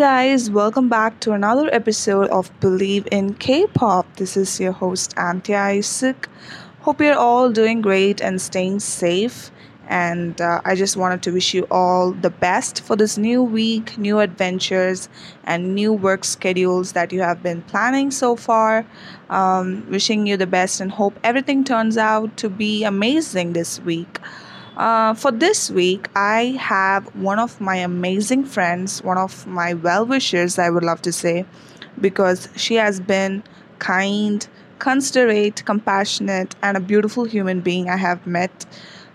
Guys, welcome back to another episode of Believe in K-pop. This is your host Anthea Isaac. Hope you're all doing great and staying safe. And uh, I just wanted to wish you all the best for this new week, new adventures, and new work schedules that you have been planning so far. Um, wishing you the best and hope everything turns out to be amazing this week. Uh, for this week, I have one of my amazing friends, one of my well wishers, I would love to say, because she has been kind, considerate, compassionate, and a beautiful human being I have met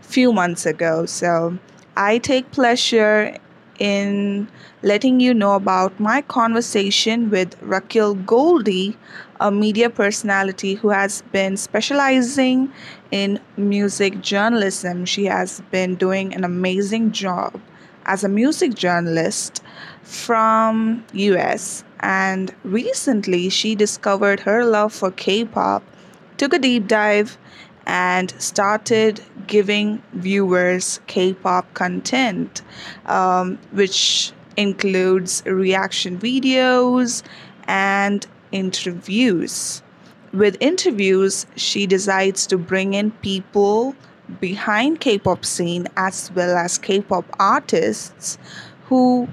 few months ago. So I take pleasure in letting you know about my conversation with Raquel Goldie, a media personality who has been specializing in music journalism. She has been doing an amazing job as a music journalist from US and recently she discovered her love for K-pop, took a deep dive and started giving viewers K-pop content um, which includes reaction videos and interviews. With interviews, she decides to bring in people behind K-pop scene as well as K-pop artists who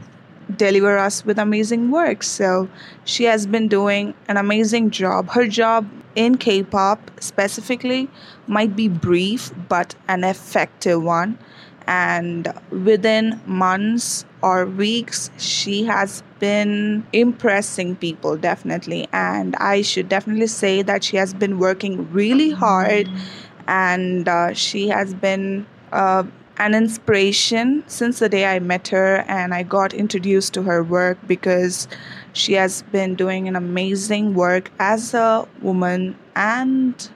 deliver us with amazing work. So she has been doing an amazing job. Her job in K-pop specifically might be brief but an effective one and within months or weeks she has been impressing people definitely. And i should definitely say that she has been working really hard. And uh, she has been uh, an inspiration since the day i met her and i got introduced to her work because she has been doing an amazing work as a woman and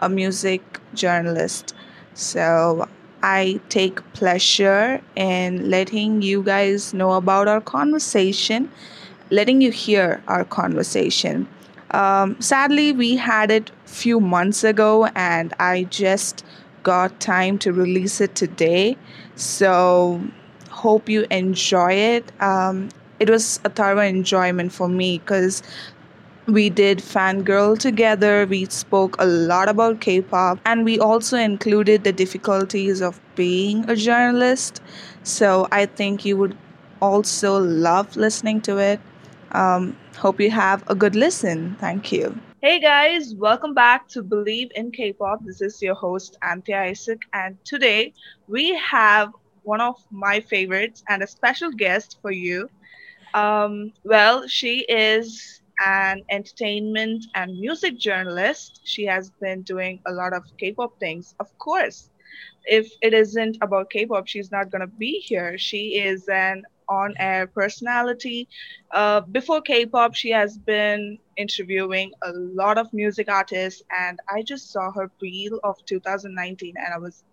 a music journalist. So I take pleasure in letting you guys know about our conversation, letting you hear our conversation. Um, sadly, we had it a few months ago, and I just got time to release it today. So, hope you enjoy it. Um, it was a thorough enjoyment for me because we did fangirl together. We spoke a lot about K pop, and we also included the difficulties of being a journalist. So I think you would also love listening to it. Um, hope you have a good listen. Thank you. Hey guys, welcome back to Believe in K pop. This is your host, Anthea Isaac, and today we have one of my favorites and a special guest for you. Um, well, she is an entertainment and music journalist. She has been doing a lot of K pop things. Of course, if it isn't about K pop, she's not going to be here. She is an on air personality. Uh, before K pop, she has been interviewing a lot of music artists, and I just saw her reel of 2019 and I was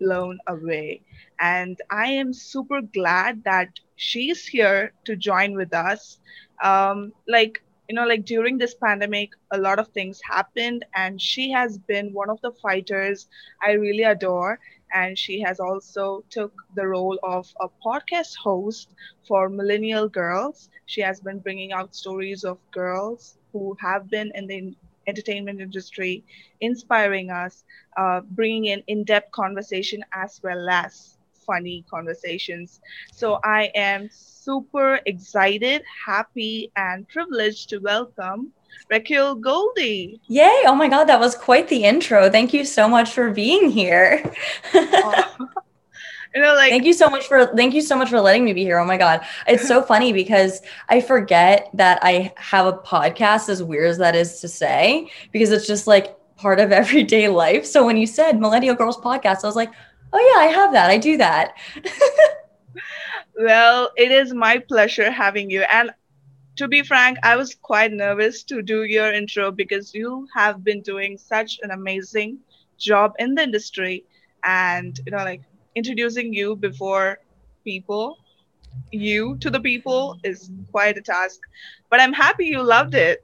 blown away. And I am super glad that she's here to join with us. Um, like, you know like during this pandemic a lot of things happened and she has been one of the fighters i really adore and she has also took the role of a podcast host for millennial girls. She has been bringing out stories of girls who have been in the entertainment industry inspiring us uh, bringing in in-depth conversation as well as funny conversations so i am super excited, happy, and privileged to welcome Raquel Goldie. Yay! Oh my God, that was quite the intro. Thank you so much for being here. oh. You know, like thank you so much for thank you so much for letting me be here. Oh my god, it's so funny because I forget that I have a podcast. As weird as that is to say, because it's just like part of everyday life. So when you said Millennial Girls Podcast, I was like, oh yeah, I have that. I do that. Well, it is my pleasure having you. And to be frank, I was quite nervous to do your intro because you have been doing such an amazing job in the industry and you know like introducing you before people you to the people is quite a task but i'm happy you loved it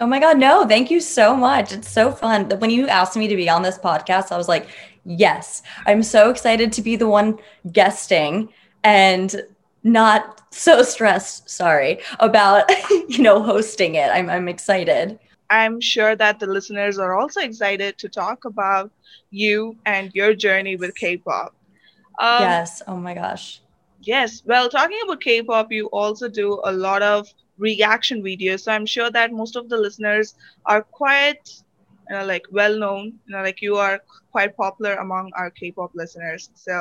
oh my god no thank you so much it's so fun when you asked me to be on this podcast i was like yes. I'm so excited to be the one guesting and not so stressed sorry about you know hosting it. I'm, I'm excited. I'm sure that the listeners are also excited to talk about you and your journey with k-pop. Um, yes. Oh my gosh. Yes. Well talking about k-pop you also do a lot of reaction videos. So i'm sure that most of the listeners are quite you know, like well known you know like you are quite popular among our k-pop listeners so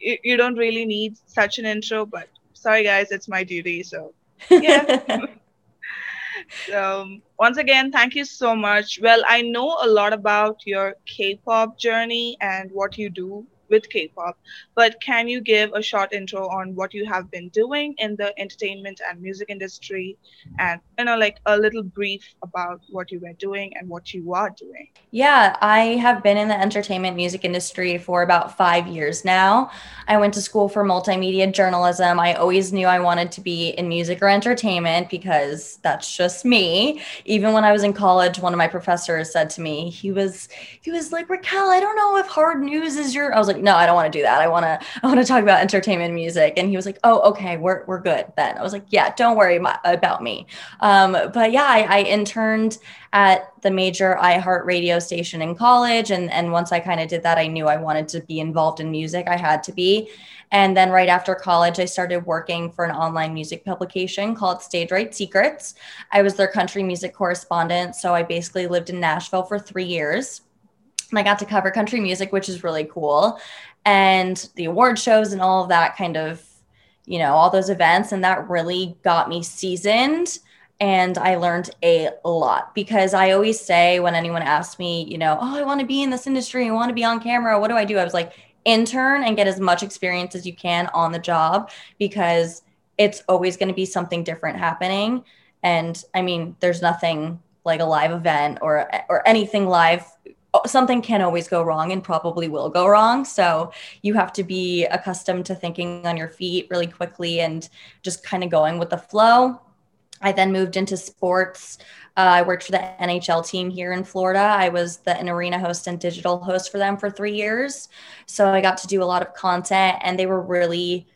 you, you don't really need such an intro, but sorry guys, it's my duty. So yeah. so once again, thank you so much. Well, I know a lot about your K-pop journey and what you do with K-pop. But can you give a short intro on what you have been doing in the entertainment and music industry, and you know, like a little brief about what you were doing and what you are doing? Yeah, I have been in the entertainment music industry for about five years now. I went to school for multimedia journalism. I always knew I wanted to be in music or entertainment because that's just me. Even when I was in college, one of my professors said to me, he was he was like, Raquel, I don't know if hard news is your. I was like, no, I don't want to do that. I want to, I want to talk about entertainment music. And he was like, oh, okay, we're, we're good then. I was like, yeah, don't worry my, about me. Um, but yeah, I, I interned at the major iHeart radio station in college. And, and once I kind of did that, I knew I wanted to be involved in music. I had to be. And then right after college, I started working for an online music publication called Stage Right Secrets. I was their country music correspondent. So I basically lived in Nashville for three years I got to cover country music, which is really cool. And the award shows and all of that kind of, you know, all those events. And that really got me seasoned. And I learned a lot because I always say when anyone asks me, you know, oh, I want to be in this industry, I want to be on camera, what do I do? I was like, intern and get as much experience as you can on the job because it's always going to be something different happening. And I mean, there's nothing like a live event or or anything live something can always go wrong and probably will go wrong. So you have to be accustomed to thinking on your feet really quickly and just kind of going with the flow. I then moved into sports. Uh, I worked for the NHL team here in Florida. I was the an arena host and digital host for them for three years. So I got to do a lot of content, and they were really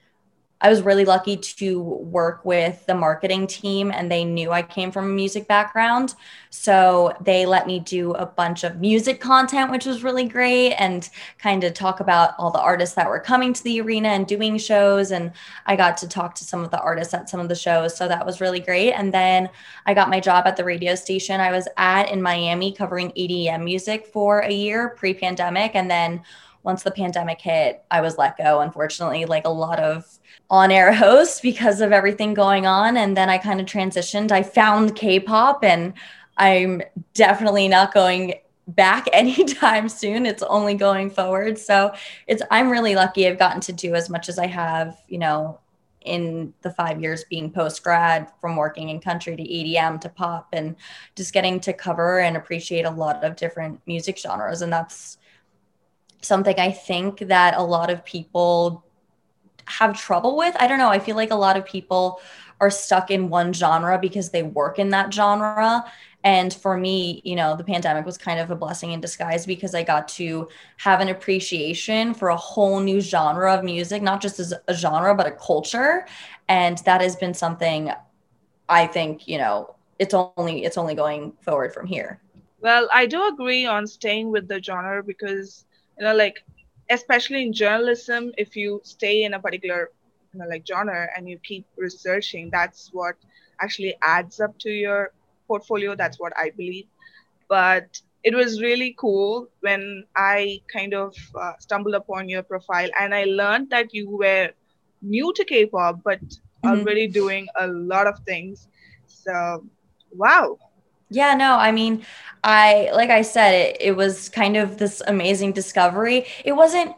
I was really lucky to work with the marketing team and they knew I came from a music background. So they let me do a bunch of music content, which was really great, and kind of talk about all the artists that were coming to the arena and doing shows. And I got to talk to some of the artists at some of the shows. So that was really great. And then I got my job at the radio station I was at in Miami covering EDM music for a year pre pandemic. And then once the pandemic hit, I was let go, unfortunately, like a lot of on air hosts because of everything going on. And then I kind of transitioned. I found K pop, and I'm definitely not going back anytime soon. It's only going forward. So it's, I'm really lucky I've gotten to do as much as I have, you know, in the five years being post grad from working in country to EDM to pop and just getting to cover and appreciate a lot of different music genres. And that's something I think that a lot of people have trouble with. I don't know. I feel like a lot of people are stuck in one genre because they work in that genre. And for me, you know, the pandemic was kind of a blessing in disguise because I got to have an appreciation for a whole new genre of music, not just as a genre, but a culture. And that has been something I think, you know, it's only it's only going forward from here. Well, I do agree on staying with the genre because you know like especially in journalism if you stay in a particular you know like genre and you keep researching that's what actually adds up to your portfolio. That's what i believe. But it was really cool when i kind of uh, stumbled upon your profile and i learned that you were new to k-pop but mm-hmm. already doing a lot of things. So wow yeah, no, I mean, I like I said, it, it was kind of this amazing discovery. It wasn't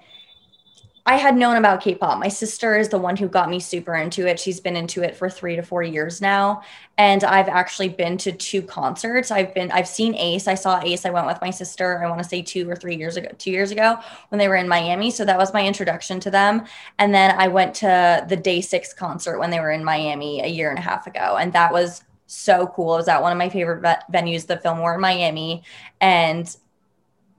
I had known about K-pop. My sister is the one who got me super into it. She's been into it for 3 to 4 years now, and I've actually been to two concerts. I've been I've seen Ace. I saw Ace. I went with my sister. I want to say 2 or 3 years ago, 2 years ago when they were in Miami, so that was my introduction to them. And then I went to the DAY6 concert when they were in Miami a year and a half ago, and that was so cool. It was at one of my favorite venues, the Fillmore in Miami, and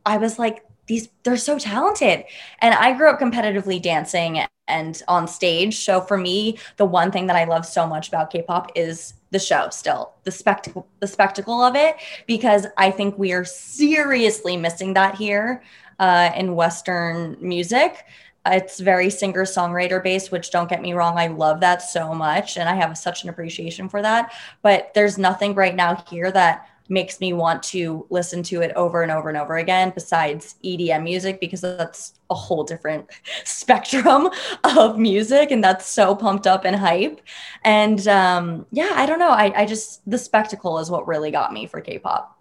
I was like these they're so talented. And i grew up competitively dancing and on stage. So for me the one thing that i love so much about k-pop is the show still the spectacle the spectacle of it because i think we are seriously missing that here uh, in western music it's very singer songwriter based which don't get me wrong i love that so much and i have such an appreciation for that. But there's nothing right now here that makes me want to listen to it over and over and over again besides EDM music because that's a whole different spectrum of music and that's so pumped up and hype. And um, yeah i don't know. I, I just the spectacle is what really got me for k-pop.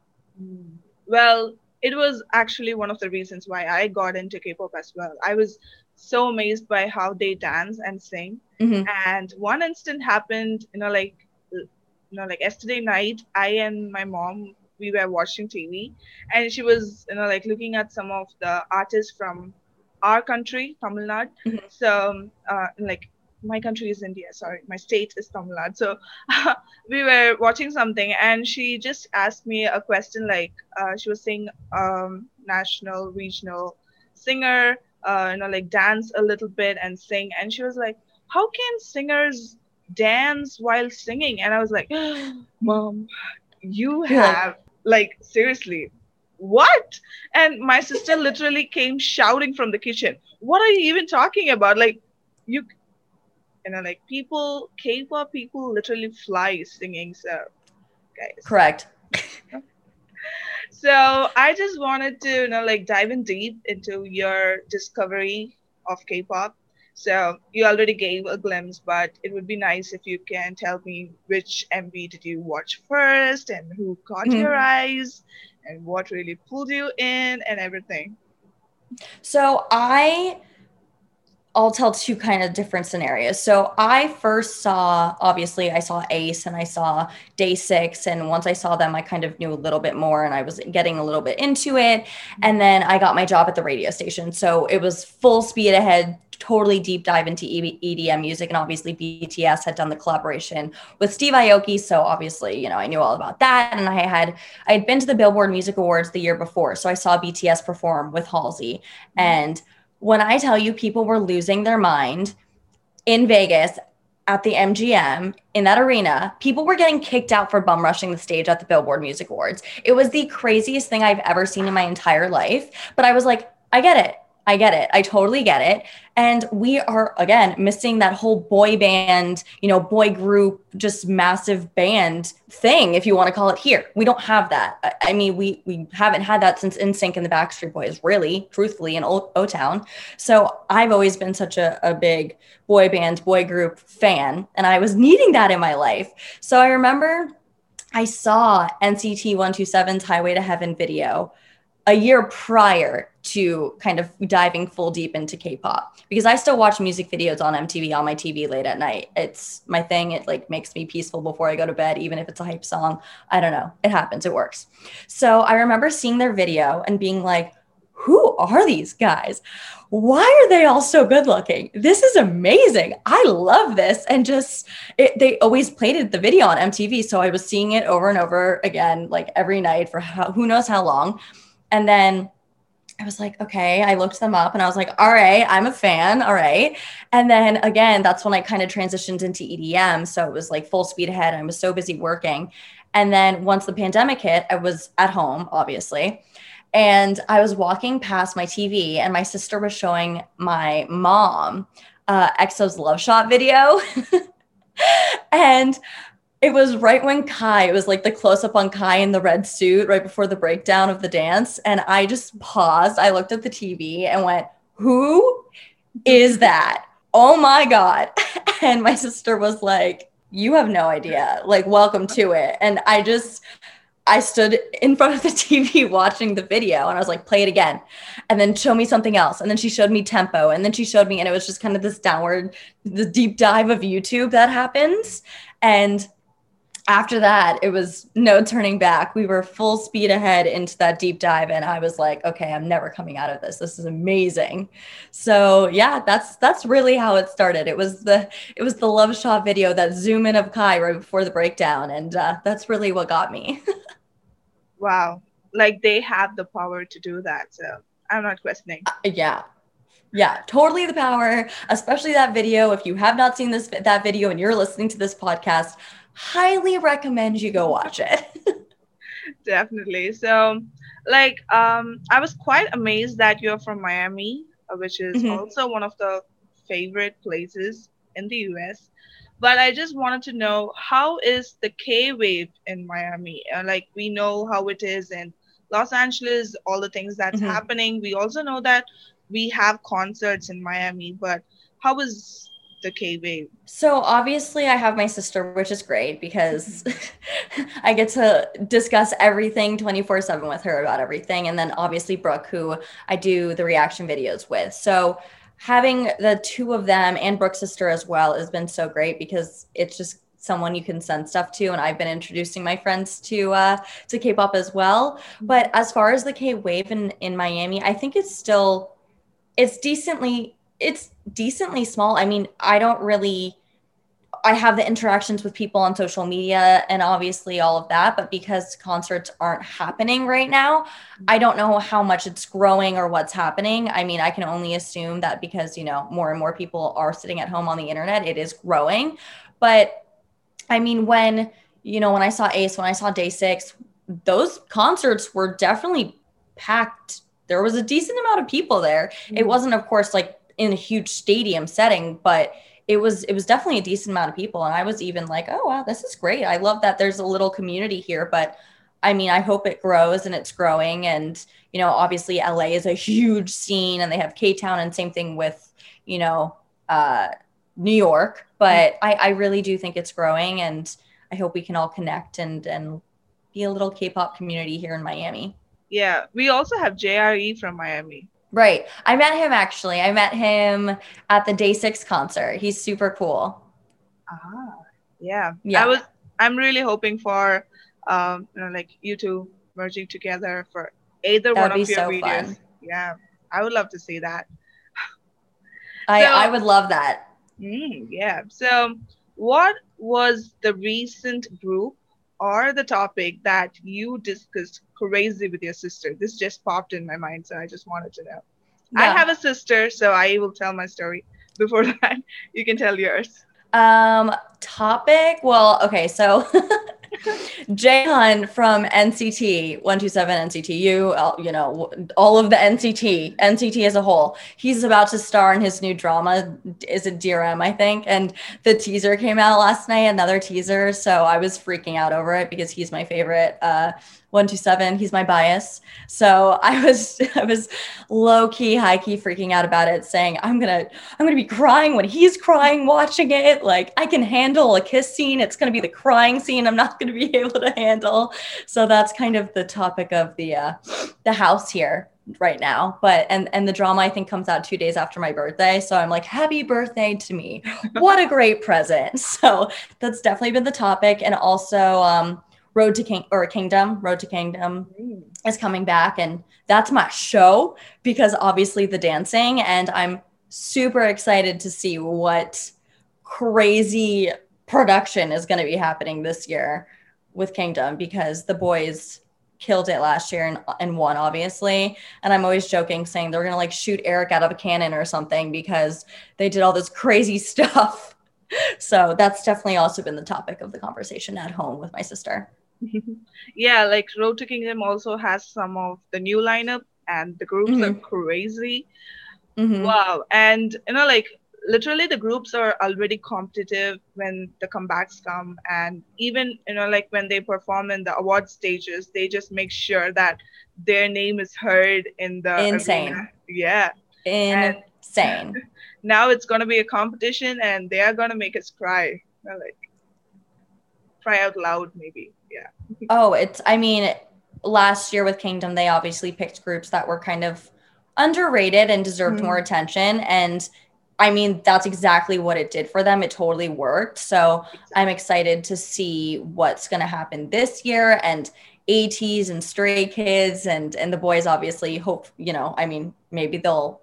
Well it was actually one of the reasons why i got into k-pop as well. I was so amazed by how they dance and sing mm-hmm. and one instant happened you know like you know like yesterday night i and my mom we were watching tv and she was you know like looking at some of the artists from our country tamil nadu mm-hmm. so uh, like my country is india sorry my state is tamil nadu so we were watching something and she just asked me a question like uh, she was saying um, national regional singer uh, you know like dance a little bit and sing. And she was like how can singers dance while singing? And i was like mom you have like seriously what? And my sister literally came shouting from the kitchen what are you even talking about? Like you you know like people k-pop people literally fly singing so guys. Correct so i just wanted to you know like dive in deep into your discovery of k-pop so you already gave a glimpse, but it would be nice if you can tell me which MV did you watch first and who caught mm-hmm. your eyes and what really pulled you in and everything. So I I'll tell two kind of different scenarios. So I first saw, obviously, I saw Ace and I saw DAY6. And once I saw them, I kind of knew a little bit more and I was getting a little bit into it. And then I got my job at the radio station. So it was full speed ahead, totally deep dive into EDM music. And obviously, BTS had done the collaboration with Steve Aoki. So obviously, you know, I knew all about that. And I had, I had been to the Billboard Music Awards the year before. So I saw BTS perform with Halsey. And when I tell you people were losing their mind in Vegas at the MGM in that arena, people were getting kicked out for bum rushing the stage at the Billboard Music Awards. It was the craziest thing I've ever seen in my entire life. But I was like, I get it. I get it. I totally get it. And we are, again, missing that whole boy band, you know, boy group, just massive band thing, if you want to call it here. We don't have that. I mean, we we haven't had that since NSYNC and the Backstreet Boys, really, truthfully, in O Town. So I've always been such a, a big boy band, boy group fan, and I was needing that in my life. So I remember I saw NCT 127's Highway to Heaven video a year prior to kind of diving full deep into K-pop because I still watch music videos on MTV on my TV late at night. It's my thing. It like makes me peaceful before I go to bed, even if it's a hype song. I don't know. It happens. It works. So I remember seeing their video and being like, who are these guys? Why are they all so good looking? This is amazing. I love this. And just it, they always played it, the video on MTV. So I was seeing it over and over again, like every night for how, who knows how long. And then I was like, okay, I looked them up and I was like, all right, I'm a fan. All right. And then again, that's when I kind of transitioned into EDM. So it was like full speed ahead. I was so busy working. And then once the pandemic hit, I was at home, obviously. And I was walking past my TV and my sister was showing my mom uh, EXO's Love Shot video. and it was right when Kai, it was like the close up on Kai in the red suit right before the breakdown of the dance. And I just paused. I looked at the TV and went, Who is that? Oh my God. And my sister was like, You have no idea. Like, welcome to it. And I just, I stood in front of the TV watching the video and I was like, play it again. And then show me something else. And then she showed me tempo. And then she showed me, and it was just kind of this downward, the deep dive of YouTube that happens. And after that, it was no turning back. We were full speed ahead into that deep dive, and I was like, "Okay, I'm never coming out of this. This is amazing." So yeah, that's that's really how it started. It was the it was the love shot video that zoom in of Kai right before the breakdown, and uh, that's really what got me. wow, like they have the power to do that. So I'm not questioning. Uh, yeah, yeah, totally the power, especially that video. If you have not seen this that video and you're listening to this podcast, highly recommend you go watch it. Definitely. So, like, um, I was quite amazed that you're from Miami, uh, which is mm-hmm. also one of the favorite places in the US. But I just wanted to know how is the K wave in Miami? Uh, like, we know how it is in Los Angeles, all the things that's mm-hmm. happening. We also know that we have concerts in Miami, but how is the K wave? So obviously, I have my sister, which is great because I get to discuss everything 24 7 with her about everything. And then obviously, Brooke, who I do the reaction videos with. So having the two of them and Brooke's sister as well has been so great because it's just someone you can send stuff to and i've been introducing my friends to uh to k-pop as well but as far as the k-wave in in miami i think it's still it's decently it's decently small. I mean, I don't really I have the interactions with people on social media and obviously all of that, but because concerts aren't happening right now, I don't know how much it's growing or what's happening. I mean, I can only assume that because, you know, more and more people are sitting at home on the internet, it is growing. But I mean, when, you know, when I saw Ace, when I saw Day 6, those concerts were definitely packed. There was a decent amount of people there. Mm-hmm. It wasn't of course like in a huge stadium setting, but it was it was definitely a decent amount of people. And i was even like oh wow this is great. I love that there's a little community here. But i mean i hope it grows and it's growing. And you know obviously la is a huge scene and they have k-town and same thing with you know uh, new york. But I, I really do think it's growing and i hope we can all connect and and be a little k-pop community here in miami. Yeah. We also have jre from miami Right. I met him actually. I met him at the Day Six concert. He's super cool. Ah, yeah. Yeah. I was. I'm really hoping for, um, you know, like you two merging together for either That'd one of your so videos. Fun. Yeah, I would love to see that. I so, I would love that. Mm, yeah. So, what was the recent group or the topic that you discussed crazy with your sister? This just popped in my mind, so I just wanted to know. Yeah. I have a sister, so I will tell my story. Before that, you can tell yours. Um, topic. Well, okay, so Jaehyun from NCT 127 NCTU, U, you know, all of the NCT, NCT as a whole. He's about to star in his new drama. Is it Dear I think? And the teaser came out last night, another teaser. So I was freaking out over it because he's my favorite uh, 127 he's my bias. So i was i was low key high key freaking out about it saying i'm gonna i'm gonna be crying when he's crying watching it. Like i can handle a kiss scene. It's gonna be the crying scene i'm not gonna be able to handle. So that's kind of the topic of the uh the house here right now. But and and the drama i think comes out two days after my birthday. So i'm like happy birthday to me. What a great present. So that's definitely been the topic. And also um Road to King or Kingdom, Road to Kingdom mm. is coming back. And that's my show because obviously the dancing. And I'm super excited to see what crazy production is going to be happening this year with Kingdom because the boys killed it last year and, and won obviously and i'm always joking saying they're gonna like shoot eric out of a cannon or something because they did all this crazy stuff so that's definitely also been the topic of the conversation at home with my sister yeah, like Road to Kingdom also has some of the new lineup, and the groups mm-hmm. are crazy. Mm-hmm. Wow, and you know, like literally, the groups are already competitive when the comebacks come, and even you know, like when they perform in the award stages, they just make sure that their name is heard in the insane. Arena. Yeah, insane. And now it's gonna be a competition, and they are gonna make us cry. You know, like cry out loud, maybe. Oh, it's I mean, last year with Kingdom, they obviously picked groups that were kind of underrated and deserved mm-hmm. more attention. And I mean, that's exactly what it did for them. It totally worked. So. I'm excited to see what's going to happen this year and ATEEZ and Stray Kids and and the boys obviously hope, you know, I mean, maybe they'll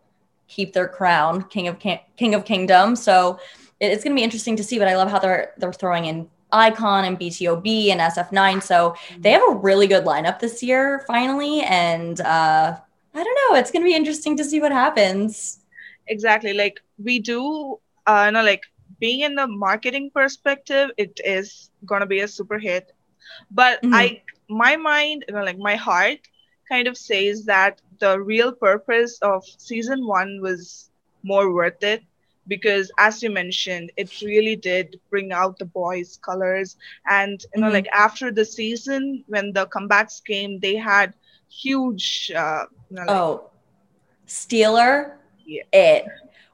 keep their crown king of king of kingdom. So it's going to be interesting to see, but I love how they're they're throwing in iKON and BTOB and SF9. So they have a really good lineup this year finally and uh I don't know, it's going to be interesting to see what happens exactly like we do uh you know like being in the marketing perspective it is gonna be a super hit but mm-hmm. i my mind you know like my heart kind of says that the real purpose of season one was more worth it because as you mentioned it really did bring out the boys colors and you know mm-hmm. like after the season when the comebacks came they had huge uh, you know, like, oh Stealer yeah. it.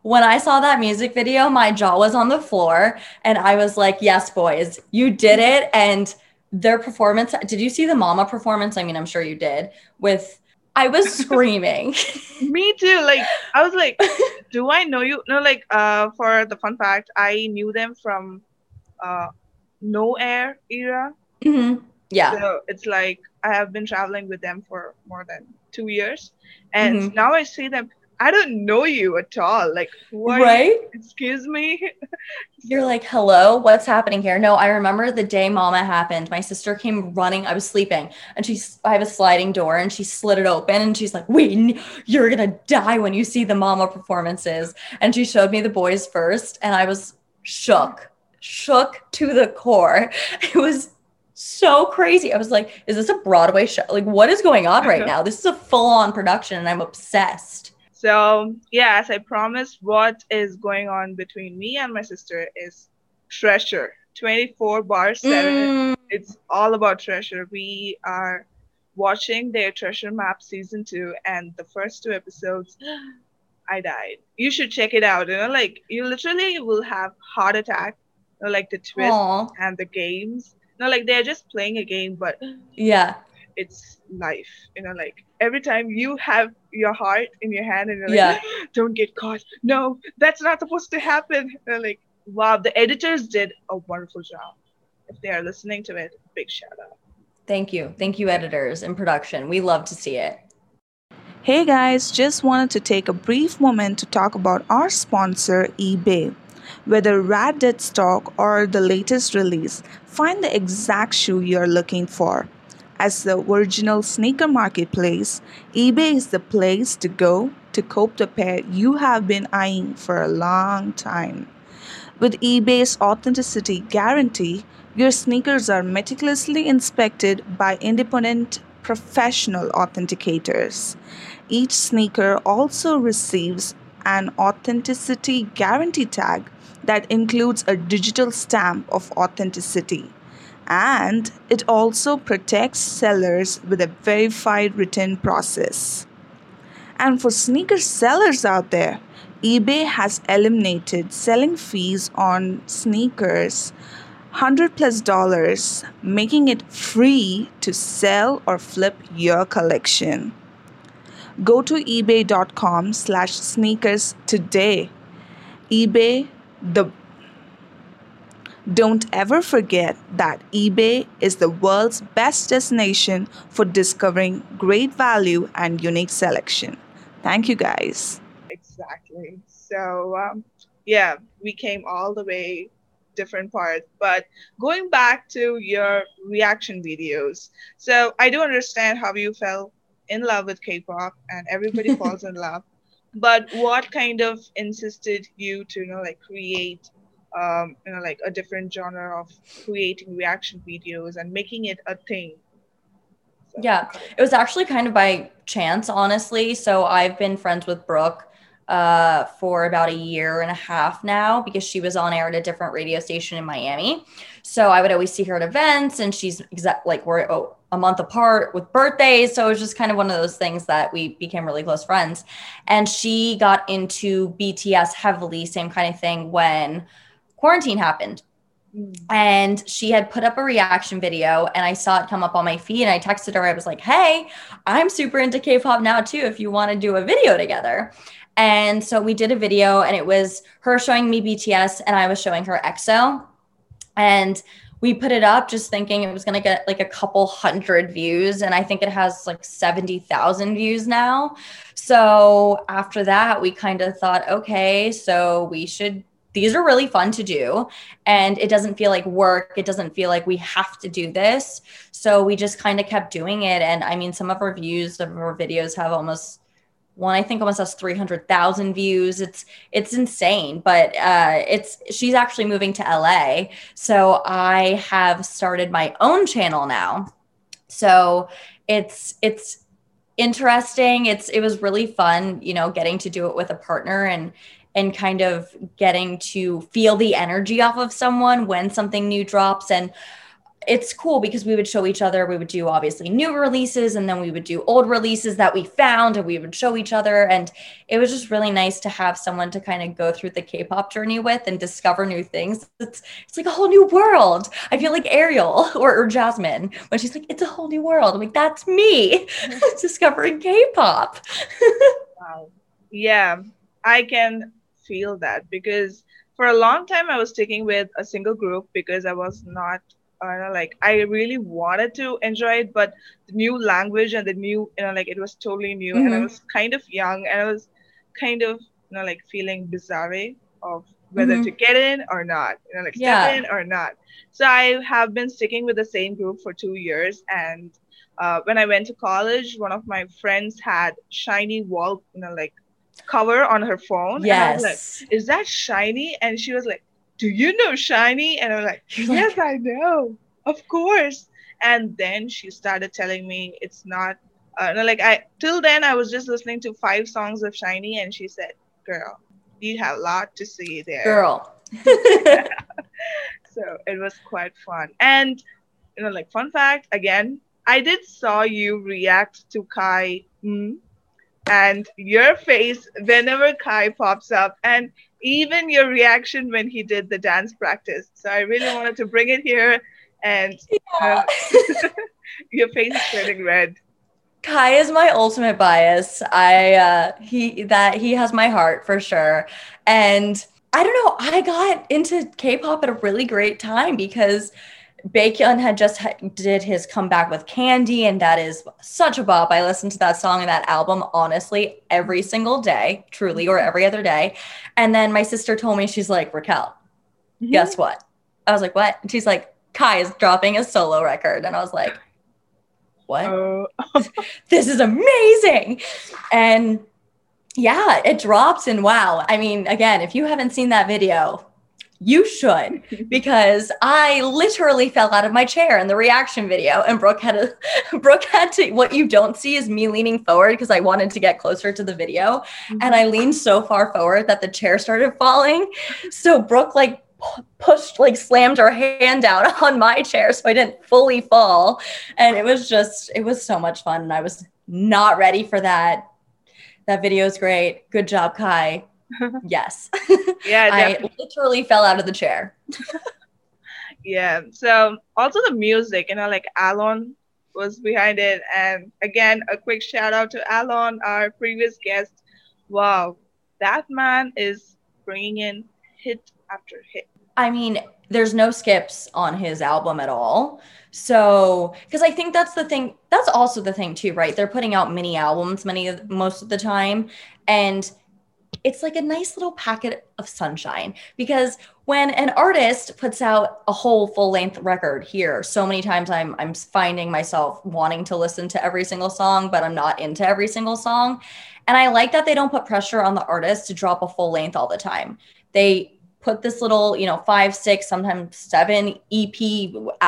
When I saw that music video, my jaw was on the floor and I was like, yes, boys, you did it. And their performance, did you see the mama performance? I mean, I'm sure you did with I was screaming. Me too. Like I was like, do I know you? No, like uh for the fun fact, I knew them from uh No Air era. Mm-hmm. Yeah. So it's like I have been traveling with them for more than two years. And mm-hmm. now I see them I don't know you at all. Like, what? Right? Excuse me. You're like, hello, what's happening here? No, I remember the day Mama happened. My sister came running. I was sleeping, and she's. I have a sliding door, and she slid it open, and she's like, "Wait, you're gonna die when you see the Mama performances." And she showed me the boys first, and I was shook, shook to the core. It was so crazy. I was like, "Is this a Broadway show? Like, what is going on right now? This is a full-on production, and I'm obsessed." So, yeah, as I promised, what is going on between me and my sister is treasure 24 bar 7. Mm. It's all about treasure. We are watching their treasure map season 2 and the first two episodes I died. You should check it out. You know, like you literally will have heart attack. You know, like the twist Aww. and the games. No, like they're just playing a game, but yeah, it's life. You know, like every time you have your heart in your hand and you're like, yeah. don't get caught. No, that's not supposed to happen. And like, wow, the editors did a wonderful job. If they are listening to it, big shout out. Thank you. Thank you, editors and production. We love to see it. Hey guys, just wanted to take a brief moment to talk about our sponsor, eBay. Whether Rad Dead stock or the latest release, find the exact shoe you're looking for. As the original sneaker marketplace, eBay is the place to go to cope the pair you have been eyeing for a long time. With eBay's authenticity guarantee, your sneakers are meticulously inspected by independent professional authenticators. Each sneaker also receives an authenticity guarantee tag that includes a digital stamp of authenticity and it also protects sellers with a verified return process. And for sneaker sellers out there, eBay has eliminated selling fees on sneakers 100 plus dollars, making it free to sell or flip your collection. Go to ebay.com slash sneakers today. eBay, the don't ever forget that eBay is the world's best destination for discovering great value and unique selection. Thank you guys. Exactly. So, um, yeah, we came all the way different parts. But going back to your reaction videos, so I do understand how you fell in love with K pop and everybody falls in love. But what kind of insisted you to, you know, like create um, you know, like a different genre of creating reaction videos and making it a thing. So. Yeah, it was actually kind of by chance, honestly. So I've been friends with Brooke uh, for about a year and a half now because she was on air at a different radio station in Miami. So I would always see her at events, and she's exact like we're oh, a month apart with birthdays. So it was just kind of one of those things that we became really close friends. And she got into BTS heavily, same kind of thing when quarantine happened. Mm. And she had put up a reaction video, and I saw it come up on my feed. And I texted her, I was like, Hey, I'm super into K pop now, too, if you want to do a video together. And so we did a video, and it was her showing me BTS, and I was showing her EXO. And we put it up just thinking it was going to get like a couple hundred views and i think it has like 70,000 views now so after that we kind of thought okay so we should these are really fun to do and it doesn't feel like work it doesn't feel like we have to do this so we just kind of kept doing it and i mean some of our views of our videos have almost one I think almost has 300,000 views. It's it's insane, but uh, it's she's actually moving to LA. So I have started my own channel now. So it's it's interesting. It's it was really fun, you know, getting to do it with a partner and and kind of getting to feel the energy off of someone when something new drops. And it's cool because we would show each other we would do obviously new releases and then we would do old releases that we found and we would show each other. And it was just really nice to have someone to kind of go through the k-pop journey with and discover new things. It's, it's like a whole new world. I feel like ariel or, or jasmine when she's like it's a whole new world. I'm like that's me mm-hmm. discovering k-pop. Wow. Yeah. I can feel that because for a long time i was sticking with a single group because i was not uh, like I really wanted to enjoy it, but the new language and the new, you know, like it was totally new, mm-hmm. and I mm-hmm. was kind of young, and I was kind of, you know, like feeling bizarre of whether mm-hmm. to get in or not, you know, like step in or not. So I have been sticking with the same group for two years, and uh, when I went to college, one of my friends had SHINee wall, you know, like cover on her phone. Yes. like, is that SHINee? And she was like, do you know SHINee? And I'm like, yes, I know, of course. And then she started telling me it's not, uh, like I, till then I was just listening to five songs of SHINee, and she said, girl, you have a lot to see there. Girl. so it was quite fun. And, you know, like fun fact, again, I did saw you react to Kai mm, and your face whenever Kai pops up. And even your reaction when he did the dance practice. So I really wanted to bring it here, and yeah. uh, your face is turning red. Kai is my ultimate bias. I uh, he that he has my heart for sure, and I don't know. I got into K-pop at a really great time because Baekhyun had just did his comeback with Candy, and that is such a bop. I listened to that song and that album honestly every single day, truly, or every other day. And then my sister told me, she's like, Raquel, mm-hmm. guess what? I was like, what? And she's like, Kai is dropping a solo record. And I was like, what? Uh- this is amazing. And yeah, it drops. And wow. I mean, again, if you haven't seen that video, you should because I literally fell out of my chair in the reaction video and Brooke had a Brooke had to what you don't see is me leaning forward because I wanted to get closer to the video mm-hmm. and I leaned so far forward that the chair started falling. So Brooke like pushed like slammed her hand out on my chair so I didn't fully fall and it was just it was so much fun and I was not ready for that. That video is great. Good job Kai yes. Yeah, I literally fell out of the chair. yeah. So also the music, you know, like Alon was behind it. And again, a quick shout out to Alon, our previous guest. Wow, that man is bringing in hit after hit. I mean, there's no skips on his album at all. So, because I think that's the thing, that's also the thing too, right? They're putting out mini albums many of most of the time, and it's like a nice little packet of sunshine because when an artist puts out a whole full length record here so many times i'm i'm finding myself wanting to listen to every single song but i'm not into every single song. And i like that they don't put pressure on the artist to drop a full length all the time. They put this little you know five six sometimes seven ep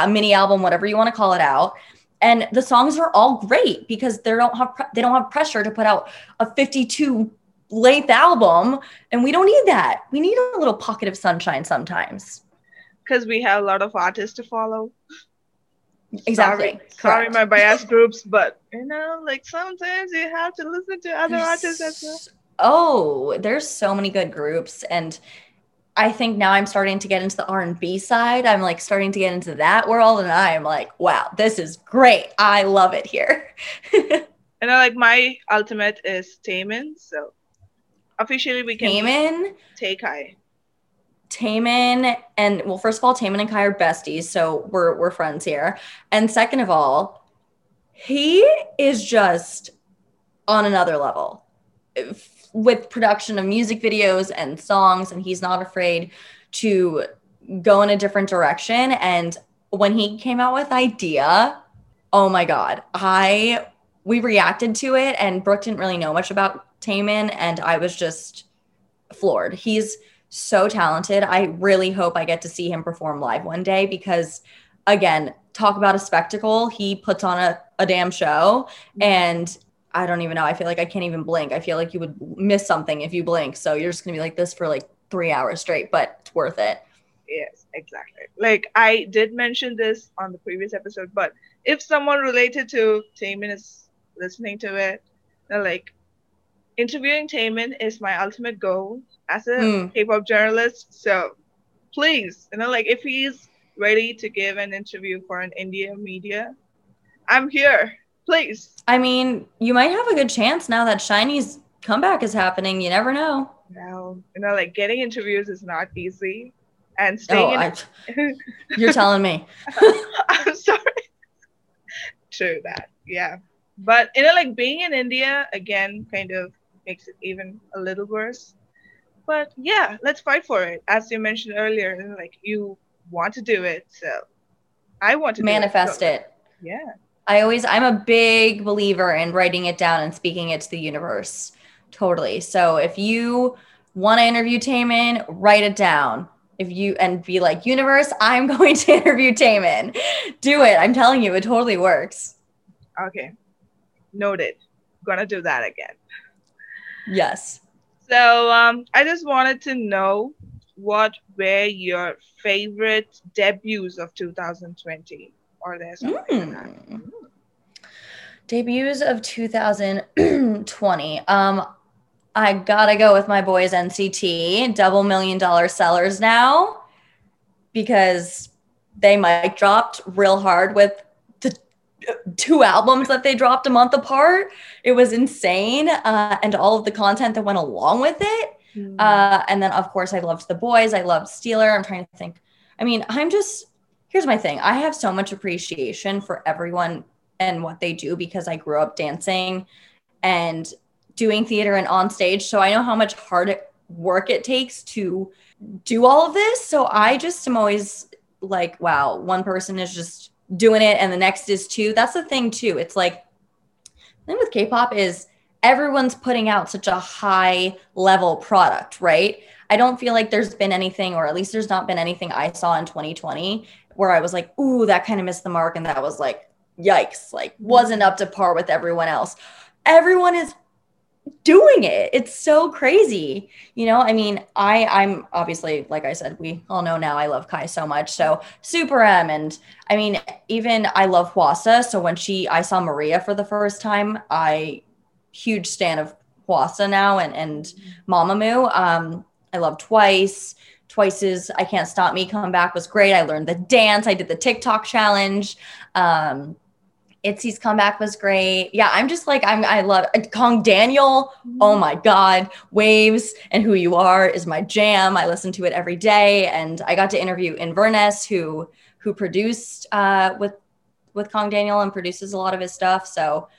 mini album whatever you want to call it out. And the songs are all great because they don't have they don't have pressure to put out a 52 length album and we don't need that. We need a little pocket of sunshine sometimes. Because we have a lot of artists to follow. Exactly. Sorry, sorry my bias groups but you know like sometimes you have to listen to other there's, artists as well. oh there's so many good groups and I think now I'm starting to get into the R&B side. I'm like starting to get into that world and I am like, wow, this is great. I love it here. and I like my ultimate is Taemin, so officially we can Taemin Tay Kai. Taemin and well, first of all, Taemin and Kai are besties, so we're we're friends here. And second of all, he is just on another level with production of music videos and songs, and he's not afraid to go in a different direction. And when he came out with idea, oh my god, I we reacted to it, and Brooke didn't really know much about Taemin, and I was just floored. He's so talented. I really hope I get to see him perform live one day because, again, talk about a spectacle. He puts on a, a damn show. Mm-hmm. And I don't even know. I feel like I can't even blink. I feel like you would miss something if you blink. So you're just going to be like this for like three hours straight, but it's worth it. Yes, exactly. Like I did mention this on the previous episode, but if someone related to Taemin is listening to it, they're like, interviewing Taemin is my ultimate goal as a mm. K-pop journalist. So please, you know, like if he's ready to give an interview for an India media, I'm here. Please. I mean, you might have a good chance now that SHINee's comeback is happening. You never know. No, you know, like getting interviews is not easy, and staying. Oh, in- I, you're telling me. I'm sorry. True that, yeah. But you know, like being in India again, kind of makes it even a little worse. But yeah, let's fight for it. As you mentioned earlier, like you want to do it, so I want to manifest it, it. Yeah. I always I'm a big believer in writing it down and speaking it to the universe. Totally. So if you want to interview Taemin, write it down. If you and be like, universe, I'm going to interview Taemin. Do it. I'm telling you, it totally works. Okay. Noted. Gonna do that again. Yes. So um, I just wanted to know what were your favorite debuts of 2020? Or there something mm. Debuts of 2020. Um, I gotta go with my boys NCT, double million dollar sellers now, because they mic dropped real hard with two albums that they dropped a month apart. It was insane. Uh, and all of the content that went along with it. Mm. Uh, and then, of course, I loved The Boys. I loved Stealer. I'm trying to think. I mean, I'm just, here's my thing I have so much appreciation for everyone and what they do because I grew up dancing and doing theater and on stage. So I know how much hard work it takes to do all of this. So I just am always like, wow, one person is just doing it and the next is two. That's the thing too. It's like the thing with K-pop is everyone's putting out such a high level product, right? I don't feel like there's been anything, or at least there's not been anything I saw in 2020 where I was like, ooh, that kind of missed the mark. And that was like, yikes, like wasn't up to par with everyone else. Everyone is doing it. It's so crazy. You know, I mean, I I'm obviously like I said, we all know now I love Kai so much. So Super M and I mean, even I love Hwasa So when she I saw Maria for the first time, I huge stan of Hwasa now and and Mamamoo. Um, I love Twice. Twice's I Can't Stop Me come back was great. I learned the dance. I did the TikTok challenge. Um, Itzy's comeback was great. Yeah, I'm just like I'm. I love Kang Daniel. Oh my God, Waves and Who You Are is my jam. I listen to it every day, and I got to interview Inverness, who who produced uh, with with Kang Daniel and produces a lot of his stuff. So,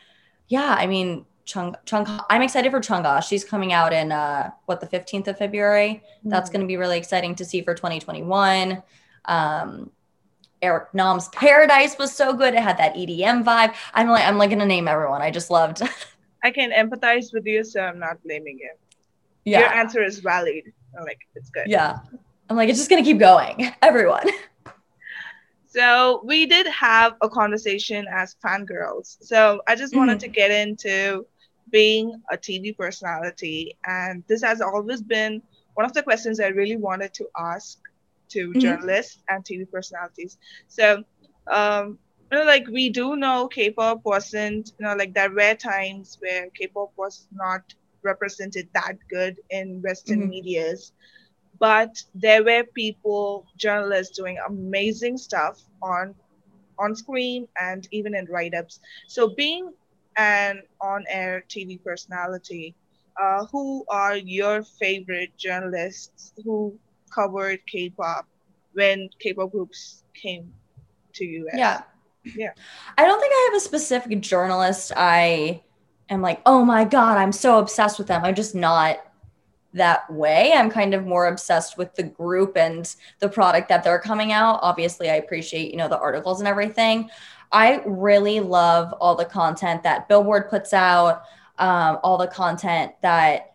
yeah, I mean, Chung Chung. I'm excited for Chungha. She's coming out in uh, what the 15th of February. Mm-hmm. That's going to be really exciting to see for 2021. Um, Eric Nam's Paradise was so good. It had that EDM vibe. I'm like, I'm like gonna name everyone. I just loved. I can empathize with you, so I'm not blaming you. Yeah. Your answer is valid. I'm like, it's good. Yeah. I'm like, it's just gonna keep going. Everyone. So we did have a conversation as fangirls. So I just wanted mm-hmm. to get into being a TV personality. And this has always been one of the questions I really wanted to ask to mm-hmm. journalists and TV personalities. So, um, you know, like we do know K-pop wasn't, you know, like there were times where K-pop was not represented that good in Western mm-hmm. medias. but there were people, journalists doing amazing stuff on on screen and even in write-ups. So being an on-air TV personality, uh, who are your favorite journalists who covered K-pop when K-pop groups came to US? Yeah. Yeah. I don't think I have a specific journalist I am like, oh my God, I'm so obsessed with them. I'm just not that way. I'm kind of more obsessed with the group and the product that they're coming out. Obviously, I appreciate, you know, the articles and everything. I really love all the content that Billboard puts out, um, all the content that,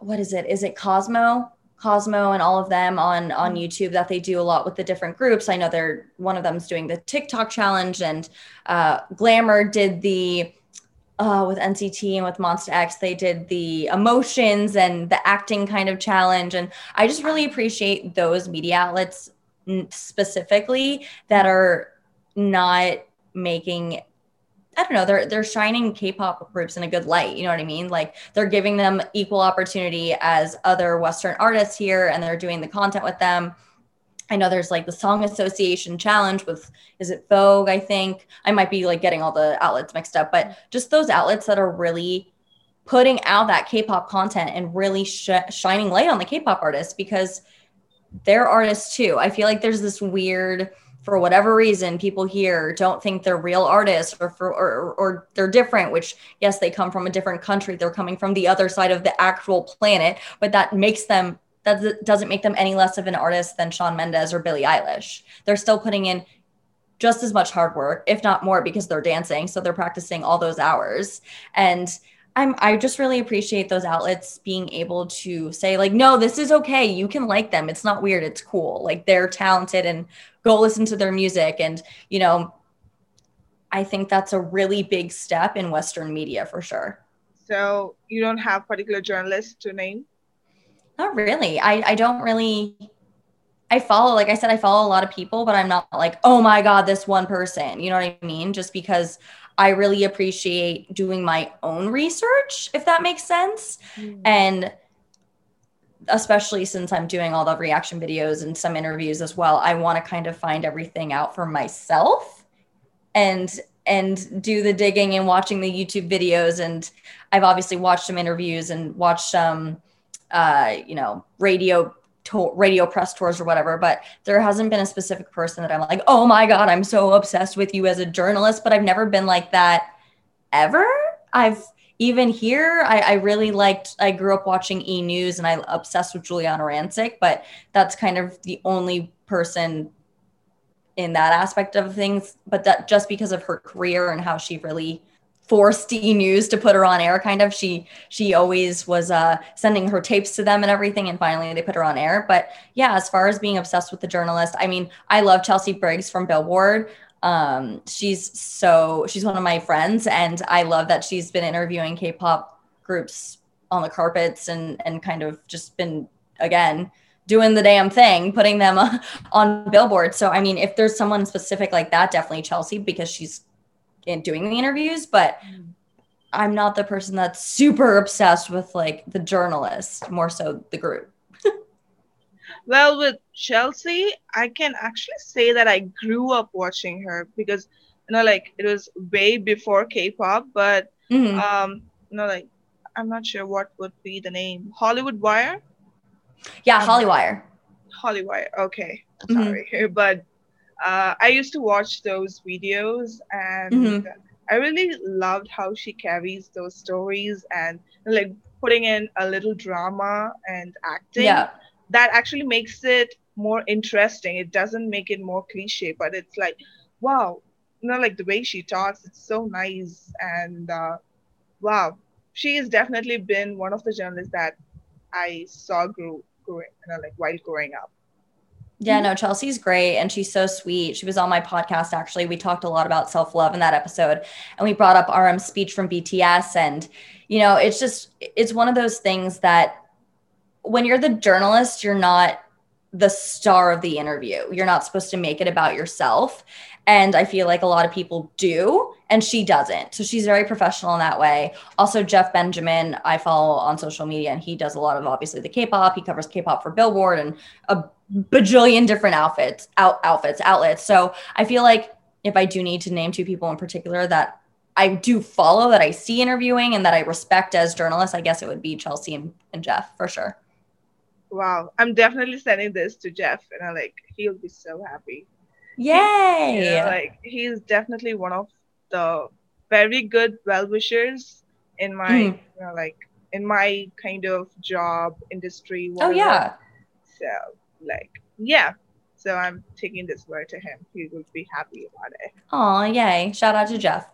what is it? Is it Cosmo? Cosmo and all of them on on mm-hmm. YouTube that they do a lot with the different groups. I know they're one of them's doing the TikTok challenge, and uh, Glamour did the uh, with NCT and with Monsta X, they did the emotions and the acting kind of challenge. And I just really appreciate those media outlets specifically that are not making I don't know, they're they're shining K-pop groups in a good light. You know what I mean? Like they're giving them equal opportunity as other Western artists here, and they're doing the content with them. I know there's like the Song Association Challenge with, is it Vogue? I think I might be like getting all the outlets mixed up, but just those outlets that are really putting out that K-pop content and really sh- shining light on the K-pop artists because they're artists too. I feel like there's this weird, for whatever reason, people here don't think they're real artists or for or, or they're different. Which yes, they come from a different country. They're coming from the other side of the actual planet, but that makes them that doesn't make them any less of an artist than Shawn Mendes or Billie Eilish. They're still putting in just as much hard work, if not more, because they're dancing. So they're practicing all those hours. And I'm I just really appreciate those outlets being able to say, like, no, this is okay. You can like them. It's not weird. It's cool. Like they're talented and go listen to their music. And, you know, I think that's a really big step in Western media for sure. So you don't have particular journalists to name? Not really. I, I don't really I follow, like I said, I follow a lot of people, but I'm not like, oh my God, this one person. You know what I mean? Just because I really appreciate doing my own research, if that makes sense. Mm. And especially since I'm doing all the reaction videos and some interviews as well, I want to kind of find everything out for myself and and do the digging and watching the YouTube videos. And I've obviously watched some interviews and watched some uh, you know, radio to- radio press tours or whatever, but there hasn't been a specific person that I'm like, oh my God, I'm so obsessed with you as a journalist. But I've never been like that ever. I've even here, I, I really liked, I grew up watching E News and I obsessed with Giuliana Rancic, but that's kind of the only person in that aspect of things. But that just because of her career and how she really forced E News to put her on air. Kind of, she she always was uh, sending her tapes to them and everything, and finally they put her on air. But yeah, as far as being obsessed with the journalist, I mean, I love Chelsea Briggs from Billboard. Um, she's so she's one of my friends, and I love that she's been interviewing K-pop groups on the carpets and and kind of just been again doing the damn thing, putting them on billboard. So I mean, if there's someone specific like that, definitely Chelsea because she's in doing the interviews, but I'm not the person that's super obsessed with like the journalist, more so the group. well, with Chelsea, I can actually say that I grew up watching her because you know, like it was way before K-pop, but mm-hmm. um, you know, like I'm not sure what would be the name. Hollywood Wire. Yeah, Hollywire. Hollywire. Okay, mm-hmm. sorry, but uh, I used to watch those videos and mm-hmm. I really loved how she carries those stories and like putting in a little drama and acting. Yeah. That actually makes it more interesting. It doesn't make it more cliche, but it's like, wow, you know, like the way she talks, it's so nice. And uh, wow, she has definitely been one of the journalists that I saw grow, growing, you know, like while growing up. Yeah, mm-hmm. no, Chelsea's great and she's so sweet. She was on my podcast actually. We talked a lot about self-love in that episode and we brought up RM's speech from BTS and you know, it's just it's one of those things that when you're the journalist, you're not the star of the interview. You're not supposed to make it about yourself. And I feel like a lot of people do, and she doesn't. So she's very professional in that way. Also, Jeff Benjamin, I follow on social media, and he does a lot of obviously the K-pop. He covers K-pop for Billboard and a bajillion different outfits, out outfits, outlets. So I feel like if I do need to name two people in particular that I do follow, that I see interviewing, and that I respect as journalists, I guess it would be Chelsea and, and Jeff for sure. Wow, I'm definitely sending this to Jeff, and I like he'll be so happy. Yay! Yeah, like he's definitely one of the very good well wishers in my mm. you know, like in my kind of job industry. Whatever. Oh yeah. So like yeah. So I'm taking this word to him. He will be happy about it. Oh yay! Shout out to Jeff.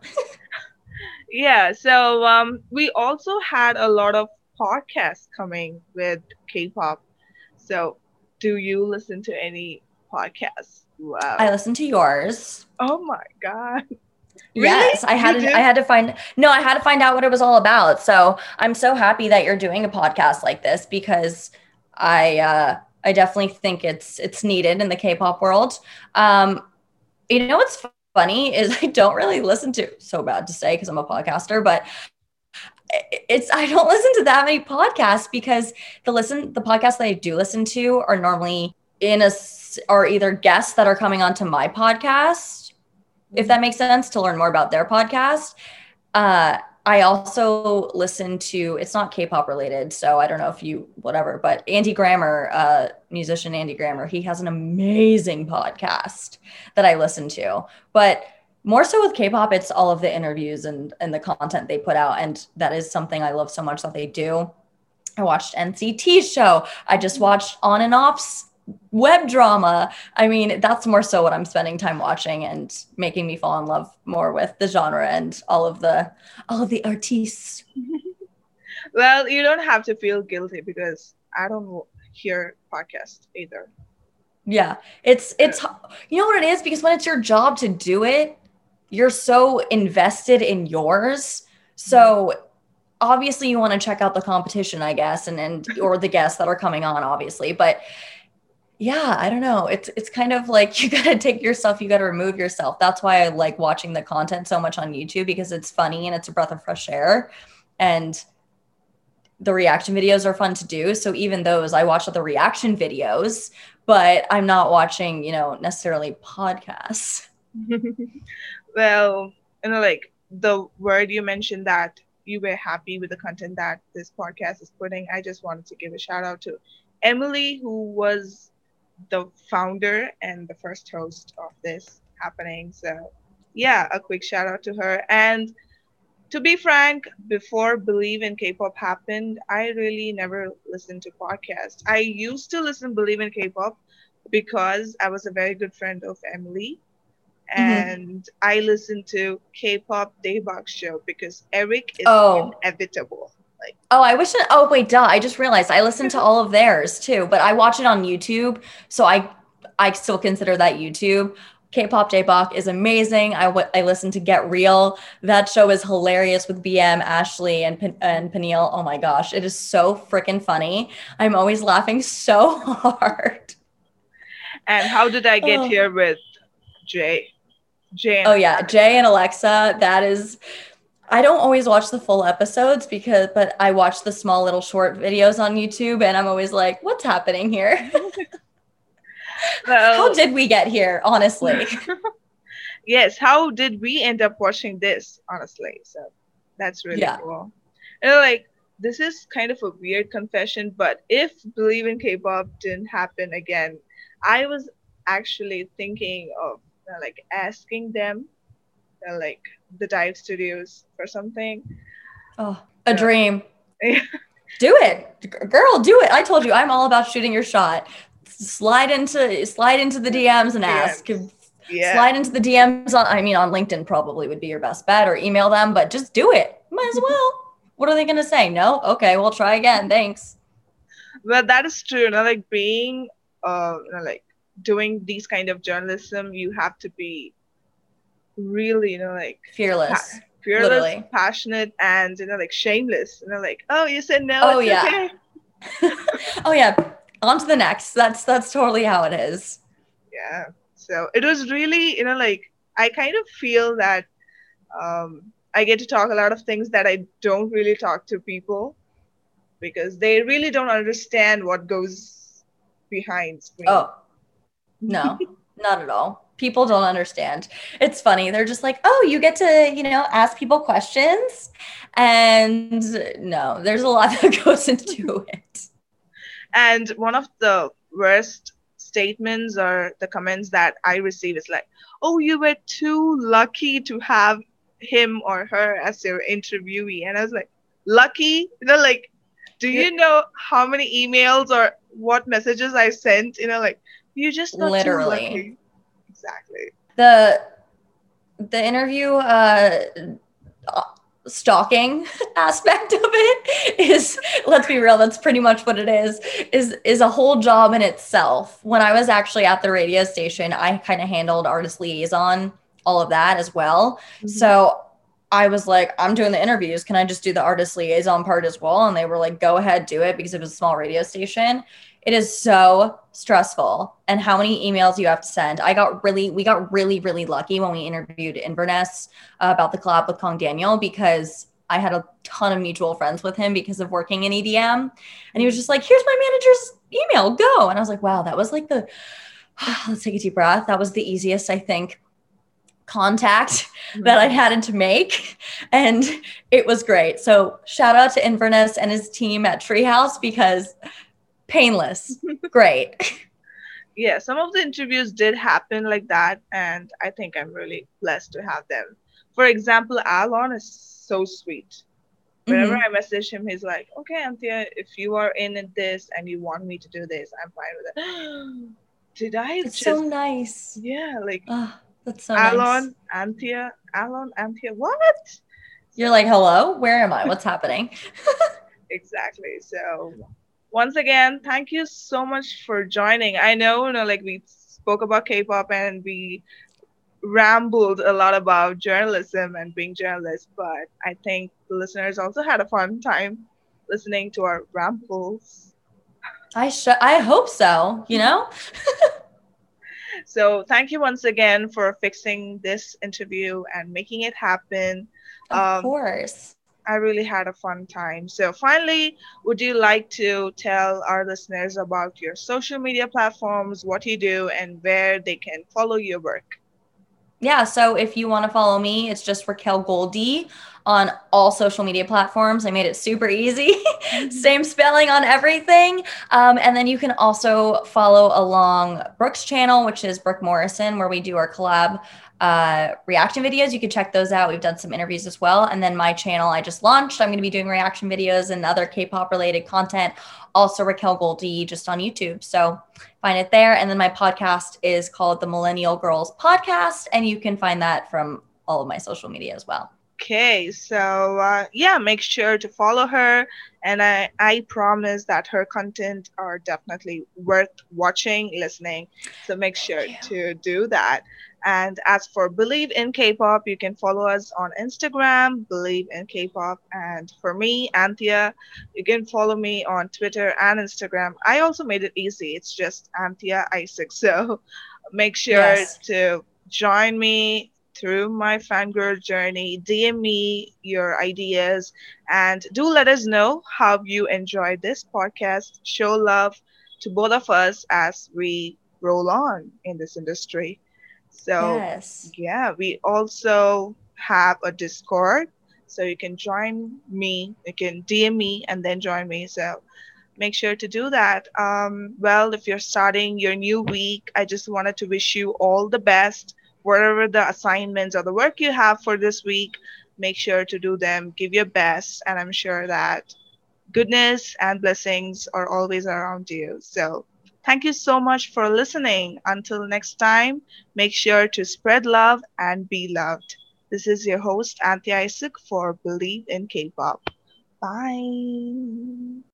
yeah. So um, we also had a lot of podcasts coming with K-pop. So do you listen to any podcasts? Wow. I listened to yours. Oh my god. Really? Yes, I had to, I had to find no, I had to find out what it was all about. So I'm so happy that you're doing a podcast like this because I uh I definitely think it's it's needed in the K-pop world. Um you know what's funny is I don't really listen to so bad to say because I'm a podcaster, but it's I don't listen to that many podcasts because the listen the podcasts that I do listen to are normally in a are either guests that are coming onto my podcast, if that makes sense, to learn more about their podcast. Uh, I also listen to it's not K-pop related, so I don't know if you whatever, but Andy Grammer, uh, musician Andy Grammer, he has an amazing podcast that I listen to. But more so with K-pop, it's all of the interviews and and the content they put out, and that is something I love so much that they do. I watched NCT's show. I just watched On and Off's web drama. I mean, that's more so what I'm spending time watching and making me fall in love more with the genre and all of the all of the artists. well, you don't have to feel guilty because I don't hear podcasts either. Yeah, it's it's you know what it is because when it's your job to do it, you're so invested in yours. So obviously you want to check out the competition, I guess, and and or the guests that are coming on, obviously, but yeah i don't know. It's it's kind of like you got to take yourself you got to remove yourself. That's why i like watching the content so much on youtube because it's funny and it's a breath of fresh air and the reaction videos are fun to do. So even those i watch the reaction videos but i'm not watching you know necessarily podcasts. Well you know like the word you mentioned that you were happy with the content that this podcast is putting i just wanted to give a shout out to emily who was the founder and the first host of this happening. So, yeah, a quick shout out to her. And to be frank, before Believe in K-pop happened, I really never listened to podcasts. I used to listen Believe in K-pop because I was a very good friend of Emily. Mm-hmm. And mm-hmm. I listened to K-pop Daebak show because Eric is oh. inevitable. Like, oh, I wish. It, oh, wait, duh. I just realized I listened to all of theirs too, but I watch it on YouTube, so I I still consider that YouTube. K-pop Daebak is amazing. I, w- I listen to Get Real. That show is hilarious with BM, Ashley, and P- and Peniel. Oh my gosh, it is so freaking funny. I'm always laughing so hard. And how did I get oh. here with Jay? Jay. oh yeah, Jay and Alexa. That is I don't always watch the full episodes because, but I watch the small little short videos on YouTube and I'm always like, what's happening here? well, how did we get here, honestly? yes, how did we end up watching this, honestly? So that's really yeah. cool. And like, this is kind of a weird confession, but if Believe in K pop didn't happen again, I was actually thinking of like asking them, uh, like, the dive studios for something. Oh, a so, dream. do it, girl. Do it. I told you, I'm all about shooting your shot. Slide into slide into the DMs and ask. Yeah. Slide into the DMs on. I mean, on LinkedIn probably would be your best bet, or email them. But just do it. Might as well. what are they going to say? No. Okay, we'll try again. Thanks. Well, that is true. You know, like being, uh, you know, like doing these kind of journalism, you have to be really, you know, like fearless. Pa- fearless, literally. passionate, and you know, like shameless. You know, like, oh, you said no. Oh yeah. Okay. oh yeah. on to the next. That's that's totally how it is. Yeah. So it was really, you know, like I kind of feel that um, I get to talk a lot of things that I don't really talk to people because they really don't understand what goes behind screen. Oh, no, not at all. People don't understand. It's funny. They're just like, oh, you get to, you know, ask people questions. And no, there's a lot that goes into it. And one of the worst statements or the comments that I receive is like, oh, you were too lucky to have him or her as your interviewee. And I was like, lucky? You know, like, do you know how many emails or what messages I sent? You know, like, you just literally. Exactly. The the interview uh stalking aspect of it is let's be real that's pretty much what it is is is a whole job in itself. When i was actually at the radio station i kind of handled artist liaison all of that as well. Mm-hmm. so i was like i'm doing the interviews. Can i just do the artist liaison part as well? And they were like go ahead do it because it was a small radio station it is so stressful and how many emails you have to send. I got really, we got really, really lucky when we interviewed Inverness uh, about the collab with Kang Daniel because I had a ton of mutual friends with him because of working in EDM. And he was just like, here's my manager's email, go. And I was like, wow, that was like the, let's take a deep breath. That was the easiest, I think, contact that I had to make. And it was great. So shout out to Inverness and his team at Treehouse because painless. Great. yeah, some of the interviews did happen like that, and I think I'm really blessed to have them. For example, Alon is so sweet. Whenever mm-hmm. I message him, he's like, "Okay, Anthea, if you are in this and you want me to do this, I'm fine with it." Did I? It's just... so nice. Yeah, like oh, that's so Alon, nice. Anthea, Alon, Anthea. What? You're like, hello, where am I? What's happening? exactly. So once again, thank you so much for joining. I know, you know, like we spoke about K-pop and we rambled a lot about journalism and being journalists, but I think the listeners also had a fun time listening to our rambles. I sh- I hope so, you know? so thank you once again for fixing this interview and making it happen. Of um, course. I really had a fun time. So, finally, would you like to tell our listeners about your social media platforms, what you do, and where they can follow your work? Yeah, so if you want to follow me, it's just Raquel Goldie on all social media platforms. I made it super easy, same spelling on everything. Um, and then you can also follow along Brooke's channel, which is Brooke Morrison, where we do our collab uh, reaction videos. You can check those out. We've done some interviews as well. And then my channel I just launched. I'm going to be doing reaction videos and other K-pop related content. Also Raquel Goldie just on YouTube. So find it there. And then my podcast is called the Millennial Girls Podcast, and you can find that from all of my social media as well. Okay, so uh, yeah, make sure to follow her, and I I promise that her content are definitely worth watching, listening. So make sure to do that. And as for Believe in K-pop, you can follow us on Instagram, Believe in K-pop. And for me, Anthea, you can follow me on Twitter and Instagram. I also made it easy. It's just Anthea Isaac. So make sure yes. to join me through my fangirl journey. DM me your ideas and do let us know how you enjoyed this podcast. Show love to both of us as we roll on in this industry. So yes. yeah, we also have a Discord. So you can join me, you can DM me and then join me. So make sure to do that. Um, well, if you're starting your new week, I just wanted to wish you all the best. Whatever the assignments or the work you have for this week, make sure to do them, give your best, and I'm sure that goodness and blessings are always around you. So Thank you so much for listening. Until next time, make sure to spread love and be loved. This is your host, Anthea Isaac for Believe in K-pop. Bye.